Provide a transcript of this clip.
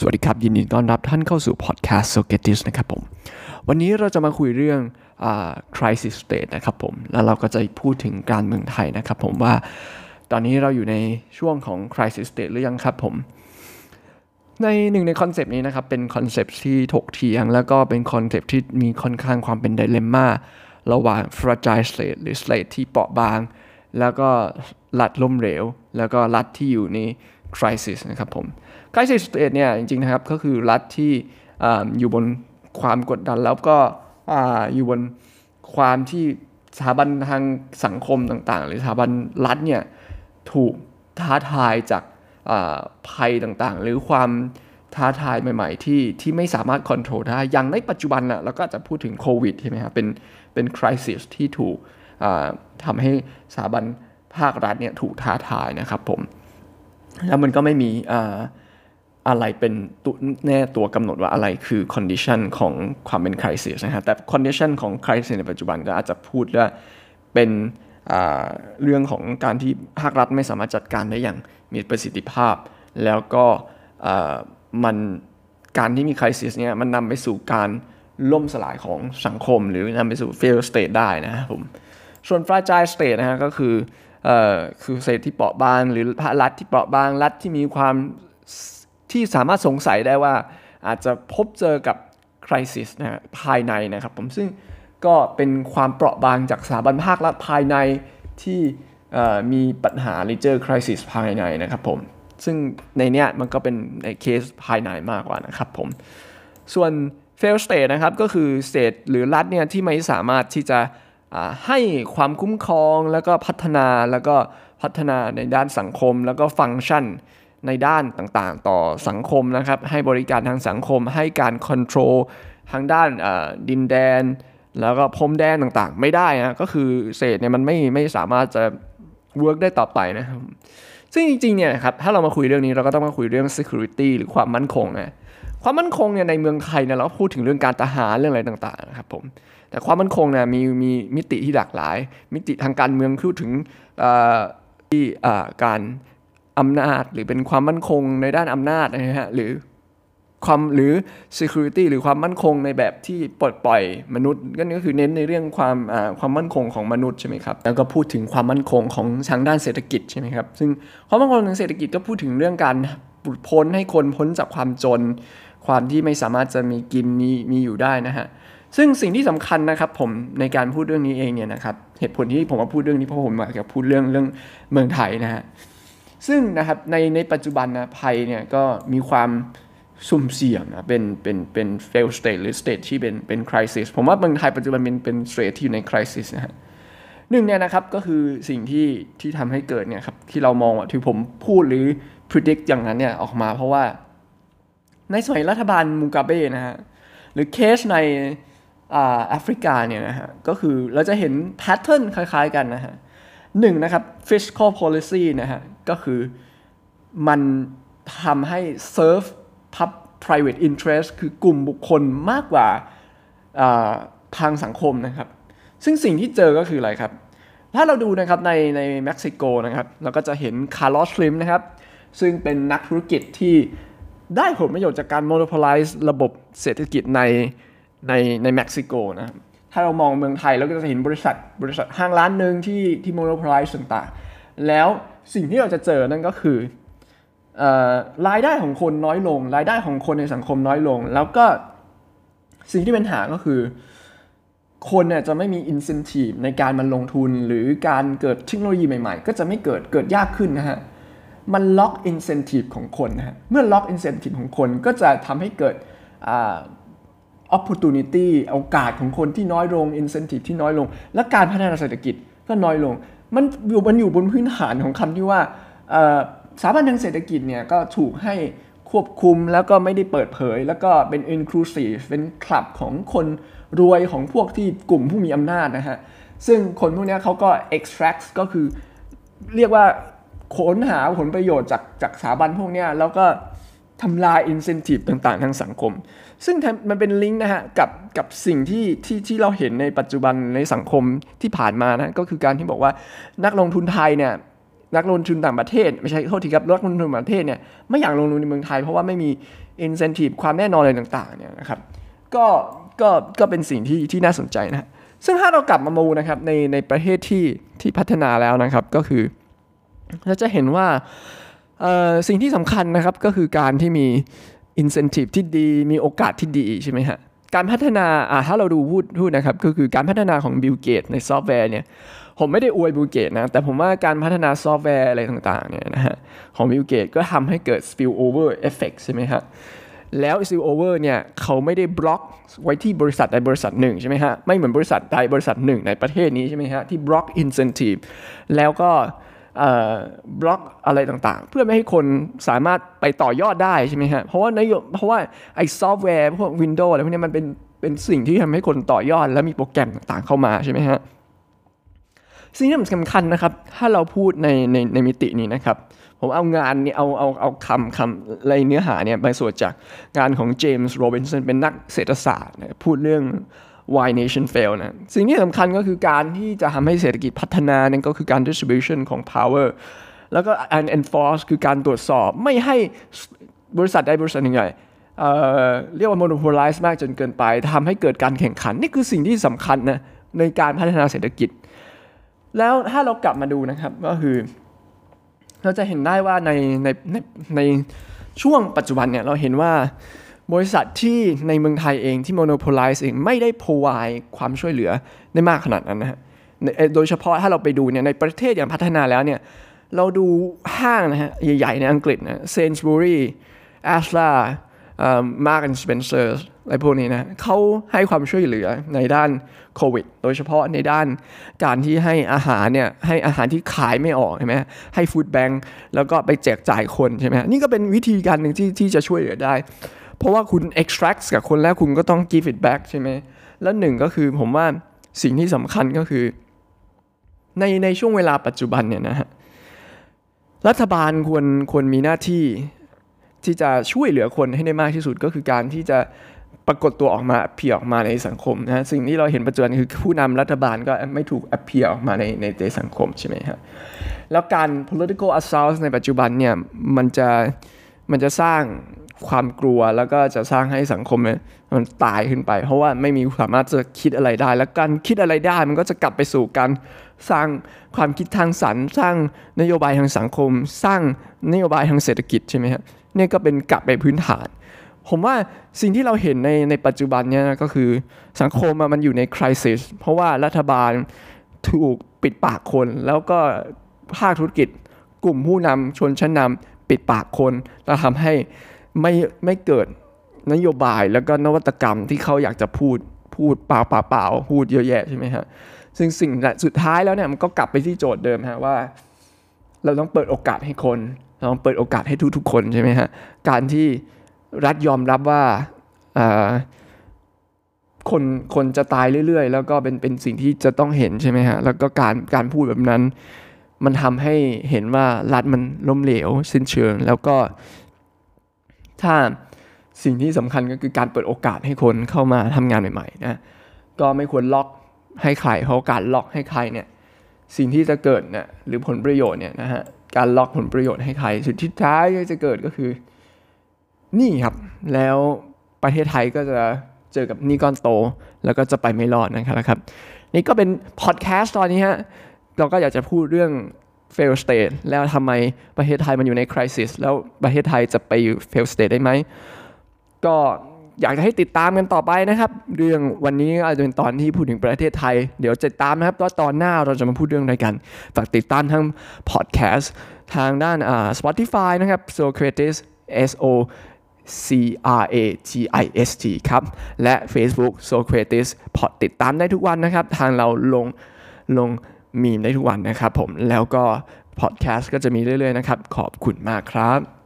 สวัสดีครับ ยินดีต้อนรับท่านเข้าสู่พอดแคสต์ s o g e t i s นะครับผม วันนี้เราจะมาคุยเรื่อง crisis state นะครับผม แล้วเราก็จะพูดถึงการเมืองไทยนะครับผมว่าตอนนี้เราอยู่ในช่วงของ crisis state หรือยังครับผม ในหนึ่งในคอนเซปต์นี้นะครับ เป็นคอนเซปต์ที่ถกเถียง แล้วก็เป็นคอนเซปต์ที่มีค่อนข้างความเป็น dilemma ระหว่าง fragile state หรือ state ที่เปราะบาง แล้วก็รัฐล้มเหลว แล้วก็รัฐที่อยู่ใน crisis นะครับผม crisis state เนี่ยจริงๆนะครับก็คือรัฐที่อยู่บนความกดดันแล้วก็อยู่บนความที่สถาบันทางสังคมต่างๆ หรือสถาบันรัฐเนี่ยถูกท้าทายจากภัยต่างๆ หรือความท้าทายใหม่ๆ ที่ที่ไม่สามารถควบคุมได้อย่างในปัจจุบันนะเราก็จะพูดถึงโควิดใช่ไหมครับเป็นเป็นคริสิสที่ถูกทำให้สถาบันภาครัฐเนี่ยถูกท้าทายนะครับผม แล้วมันก็ไม่มี อะไรเป็นตัวแน่ตัวกำหนดว่าอะไรคือ condition ของความเป็น crisis นะฮะแต่ condition ของ crisis ในปัจจุบันก็อาจจะพูดว่าเป็นเรื่องของการที่ภาครัฐไม่สามารถจัดการได้อย่างมีประสิทธิภาพ แล้วก็มันการที่มี crisis เนี่ยมันนำไปสู่การล่มสลายของสังคม หรือนำไปสู่ fail state ได้นะครับผมส่วน fragile state นะฮะก็คือคือเศษที่เปราะบางหรือรัฐที่เปราะบางรัฐที่มีความ ที่สามารถสงสัยได้ว่าอาจจะพบเจอกับคริสิสนะภายในนะครับผมซึ่งก็เป็นความเปราะบางจากสถาบันภาครัฐภายในที่มีปัญหาหรือเจอคริสิสภายในนะครับผมซึ่งในเนี้ยมันก็เป็นในเคสภายในมากกว่านะครับผมส่วน fail state นะครับก็คือเศษหรือรัฐเนี่ยที่ไม่สามารถที่จะให้ความคุ้มครองแล้วก็พัฒนาแล้วก็พัฒนาในด้านสังคมแล้วก็ฟังก์ชัน ในด้านต่างๆ ต่อสังคมนะครับ ให้บริการทางสังคม ให้การคอนโทรลทางด้านดินแดน แล้วก็พรมแดนต่างๆ ไม่ได้นะก็คือเศษเนี่ยมันไม่ไม่สามารถจะเวิร์กได้ต่อไปนะครับซึ่งจริงๆเนี่ยครับถ้าเรามาคุยเรื่องนี้เราก็ต้องมาคุยเรื่อง security หรือความมั่นคงนะความมั่นคงเนี่ยในเมืองไทยเนี่ยเราพูดถึงเรื่องการทหารเรื่องอะไรต่างๆนะครับผมแต่ความมั่นคงเนี่ยมีมีมิติที่หลากหลาย มิติทางการเมืองพูดถึงที่การ อำนาจหรือเป็นความมั่นคงในด้านอำนาจนะฮะหรือความหรือ security หรือความมั่นคงในแบบที่ปลดปล่อยมนุษย์ก็คือเน้นในเรื่องความความมั่นคงของมนุษย์ใช่ไหมครับแล้วก็พูดถึงความมั่นคงของทางด้านเศรษฐกิจใช่ไหมครับซึ่งความมั่นคงทางเศรษฐกิจก็พูดถึงเรื่องการปลุดพ้นให้คนพ้นจากความจน ความที่ไม่สามารถจะมีกินมีมีอยู่ได้นะฮะซึ่งสิ่งที่สำคัญนะครับผมในการพูดเรื่องนี้เองเนี่ยนะครับเหตุผลที่ผมมาพูดเรื่องนี้เพราะผมอยากจะพูดเรื่องเรื่องเมืองไทยนะฮะ ซึ่งนะครับในในปัจจุบันนะภัยเนี่ยก็มีความสุ่มเสี่ยงนะเป็นเป็นเป็น fail state หรือ state ที่เป็นเป็น crisis ผมว่าเมืองไทยปัจจุบันเป็นเป็น state ที่อยู่ใน crisis นะฮะหนึ่งเนี่ยนะครับก็คือสิ่งที่ที่ทำให้เกิดเนี่ยครับที่เรามองอะที่ผมพูดหรือ predict อย่างนั้นเนี่ยออกมาเพราะว่า ในสมัยรัฐบาลมูกาเบ้นะฮะหรือเคสในแอฟริกาเนี่ยนะฮะก็คือเราจะเห็นแพทเทิร์นคล้ายๆกันนะฮะ หนึ่งนะครับ fiscal policy นะฮะ ก็คือมันทำให้ serve pub private interest คือกลุ่มบุคคลมากกว่าทางสังคมนะครับ ซึ่งสิ่งที่เจอก็คืออะไรครับ ถ้าเราดูนะครับในในเม็กซิโกนะครับ เราก็จะเห็นคาร์ลอส สลิมนะครับ ซึ่งเป็นนักธุรกิจที่ได้ผลประโยชน์จากการ monopolize ระบบเศรษฐกิจในในในเม็กซิโกนะครับ ถ้าเรามองเมืองไทยเราก็จะเห็นบริษัทบริษัทห้างร้านหนึ่งที่ที่โมโนโพลิสต่างๆ แล้วสิ่งที่เราจะเจอนั่นก็คือรายได้ของคนน้อยลง รายได้ของคนในสังคมน้อยลง แล้วก็สิ่งที่เป็นหาก็คือ คนเนี่ยจะไม่มีอินเซนティブในการมันลงทุนหรือการเกิดเทคโนโลยีใหม่ๆ ก็จะไม่เกิดเกิดยากขึ้นนะฮะมันล็อกอินเซนティブของคนนะฮะเมื่อล็อกอินเซนティブของคนก็จะทำให้เกิด opportunity โอกาสของคนที่น้อยลง incentive ที่น้อยลง และการพัฒนาเศรษฐกิจก็น้อยลง มันอยู่มันอยู่บนพื้นฐานของคำที่ว่าสถาบันทางเศรษฐกิจเนี่ยก็ถูกให้ควบคุมแล้วก็ไม่ได้เปิดเผย แล้วก็เป็น inclusive เป็นคลับของคนรวยของพวกที่กลุ่มผู้มีอำนาจนะฮะ ซึ่งคนพวกนี้เขาก็ extract ก็คือเรียกว่าค้นหาผลประโยชน์จากจากสถาบันพวกนี้แล้วก็ ทำลาย incentive ต่างๆ ทางสังคม ซึ่งมันเป็นลิงก์นะฮะกับกับสิ่งที่ที่ที่เราเห็นในปัจจุบันในสังคมที่ผ่านมานะก็คือการที่บอกว่านักลงทุนไทยเนี่ยนักลงทุนต่างประเทศ ไม่ใช่โทษทีครับนักลงทุนต่างประเทศเนี่ยไม่อยากลงทุนในเมืองไทยเพราะว่าไม่มี incentive ความแน่นอนอะไรต่างๆเนี่ยนะครับก็ก็ก็เป็นสิ่งที่ที่น่าสนใจนะซึ่งถ้าเรากลับมามูนะครับในในประเทศที่ที่พัฒนาแล้วนะครับก็คือเราจะเห็นว่า สิ่งที่สำคัญนะครับก็คือการที่มี incentive ที่ดีมีโอกาสที่ดีใช่ไหมฮะการพัฒนาอ่าถ้าเราดูพูดพูดนะครับก็คือการพัฒนาของบิลเกตในซอฟต์แวร์เนี่ยผมไม่ได้อวยบิลเกตนะ แต่ผมว่าการพัฒนาซอฟต์แวร์อะไรต่างๆเนี่ยนะฮะของบิลเกตก็ทำให้เกิด spill over effect ใช่ไหมฮะแล้ว spill over เนี่ยเขาไม่ได้บล็อกไว้ที่บริษัทใดบริษัทหนึ่งใช่ไหมฮะไม่เหมือนบริษัทใดบริษัทหนึ่งในประเทศนี้ใช่ไหมฮะที่บล็อก incentive แล้วก็ บล็อกอะไรต่างๆ เพื่อไม่ให้คนสามารถไปต่อยอดได้ใช่ไหมฮะเพราะว่านโยเพราะว่าไอ้ซอฟต์แวร์พวก Windows อะไรพวกนี้มันเป็นเป็นสิ่งที่ทำให้คนต่อยอด และมีโปรแกรมต่างๆเข้ามาใช่ไหมฮะสิ่งที่สำคัญนะครับ ถ้าเราพูดในในในมิตินี้นะครับ ผมเอางานนี้เอาเอาเอาคำคำอะไรเนื้อหาเนี่ยไปสวนจากงานของเจมส์โรบินสันเป็นนักเศรษฐศาสตร์พูดเรื่อง why nation fail นะสิ่งที่สำคัญก็คือการที่จะทำให้เศรษฐกิจพัฒนานั่นก็คือการ distribution ของ power แล้วก็ and enforce คือการตรวจสอบไม่ให้บริษัทใดบริษัทหนึ่งใหญ่เรียกว่า monopolize มากจนเกินไปทำให้เกิดการแข่งขัน นี่คือสิ่งที่สำคัญนะในการพัฒนาเศรษฐกิจ แล้วถ้าเรากลับมาดูนะครับก็คือ เราจะเห็นได้ว่าในในในในช่วงปัจจุบันเนี่ยเราเห็นว่า บริษัทที่ในเมืองไทยเองที่ monopolize เองไม่ได้ provide ความช่วยเหลือได้มากขนาดนั้นนะฮะโดยเฉพาะถ้าเราไปดูเนี่ยในประเทศอย่างพัฒนาแล้วเนี่ยเราดูห้างนะฮะใหญ่ๆในอังกฤษนะ Sainsbury Asda Marks & Spencer อะไรพวกนี้นะเขาให้ความช่วยเหลือในด้านโควิด โดยเฉพาะในด้านการที่ให้อาหารเนี่ยให้อาหารที่ขายไม่ออกใช่ไหมให้ food bankแล้วก็ไปแจกจ่ายคนใช่ไหมนี่ก็เป็นวิธีการหนึ่งที่ที่จะช่วยเหลือได้ เพราะว่าคุณ extract กับคนแล้วคุณก็ต้อง give it back ใช่ไหม แล้วหนึ่งก็คือผมว่าสิ่งที่สำคัญก็คือ ในในช่วงเวลาปัจจุบันเนี่ยนะฮะ รัฐบาลควรควรมีหน้าที่ที่จะช่วยเหลือคนให้ได้มากที่สุดก็คือการที่จะปรากฏตัวออกมาเพียออกมาในสังคมนะสิ่งที่เราเห็นปัจจุบันคือผู้นำรัฐบาลก็ไม่ถูกอเพียออกมาในในในสังคมใช่ไหมฮะแล้วการ political assault ในปัจจุบันเนี่ยมันจะมันจะสร้าง ความกลัวแล้วก็จะสร้างให้สังคมมันตายขึ้นไป เพราะว่าไม่มีสามารถจะคิดอะไรได้ แล้วการคิดอะไรได้ มันก็จะกลับไปสู่การสร้างความคิดทางสรรสร้างนโยบายทางสังคม สร้างนโยบายทางเศรษฐกิจใช่ไหมครับนี่ก็เป็นกลับไปพื้นฐาน ผมว่าสิ่งที่เราเห็นในในปัจจุบันเนี่ยก็คือสังคมมันอยู่ในคริสิสเพราะว่ารัฐบาลถูกปิดปากคน แล้วก็ภาคธุรกิจกลุ่มผู้นำชนชั้นนำปิดปากคนแล้วทำให้ ไม่ไม่เกิดนโยบายแล้วก็นวัตกรรมที่เขาอยากจะพูดพูดเปล่าเปล่าเปล่าพูดเยอะแยะใช่ไหมฮะซึ่งสิ่งสุดท้ายแล้วเนี่ยมันก็กลับไปที่โจทย์เดิมฮะว่า เราต้องเปิดโอกาสให้คนเราต้องเปิดโอกาสให้ทุกๆคนใช่ไหมฮะการที่รัฐยอมรับว่าคนคนจะตายเรื่อย ๆ แล้วก็เป็นเป็นสิ่งที่จะต้องเห็นใช่ไหมฮะแล้วก็การการพูดแบบนั้น มันทำให้เห็นว่ารัฐมันล้มเหลวสิ้นเชิง แล้วก็ ถ้าสิ่งที่สำคัญก็คือการเปิดโอกาสให้คนเข้ามาทำงานใหม่ๆนะก็ไม่ควรล็อกให้ใครเพราะการล็อกให้ใครเนี่ยสิ่งที่จะเกิดเนี่ยหรือผลประโยชน์เนี่ยนะฮะการล็อกผลประโยชน์ให้ใครสุดที่ท้ายจะเกิดก็คือนี่ครับ แล้วประเทศไทยก็จะเจอกับนี่ก้อนโต แล้วก็จะไปไม่รอดนะครับนี่ก็เป็นพอดแคสต์ตอนนี้ฮะเราก็อยากจะพูดเรื่อง fail state แล้วทำไมประเทศไทยมันอยู่ใน crisis แล้วประเทศไทยจะไปอยู่ fail state ได้ไหม ก็อยากจะให้ติดตามกันต่อไปนะครับ เรื่องวันนี้อาจจะเป็นตอนที่พูดถึงประเทศไทย เดี๋ยวจะตามนะครับว่าตอนหน้าเราจะมาพูดเรื่องอะไรกัน ฝากติดตามทั้งพอดแคสต์ทางด้านอ่า Spotify นะครับ Socrates S O C R A T I S T ครับ และ Facebook Socrates พอดติดตามได้ทุกวันนะครับ ทางเราลงลง มีมได้ทุกวันนะครับผมแล้วก็พอดแคสต์ก็จะมีเรื่อยๆนะครับ ขอบคุณมากครับ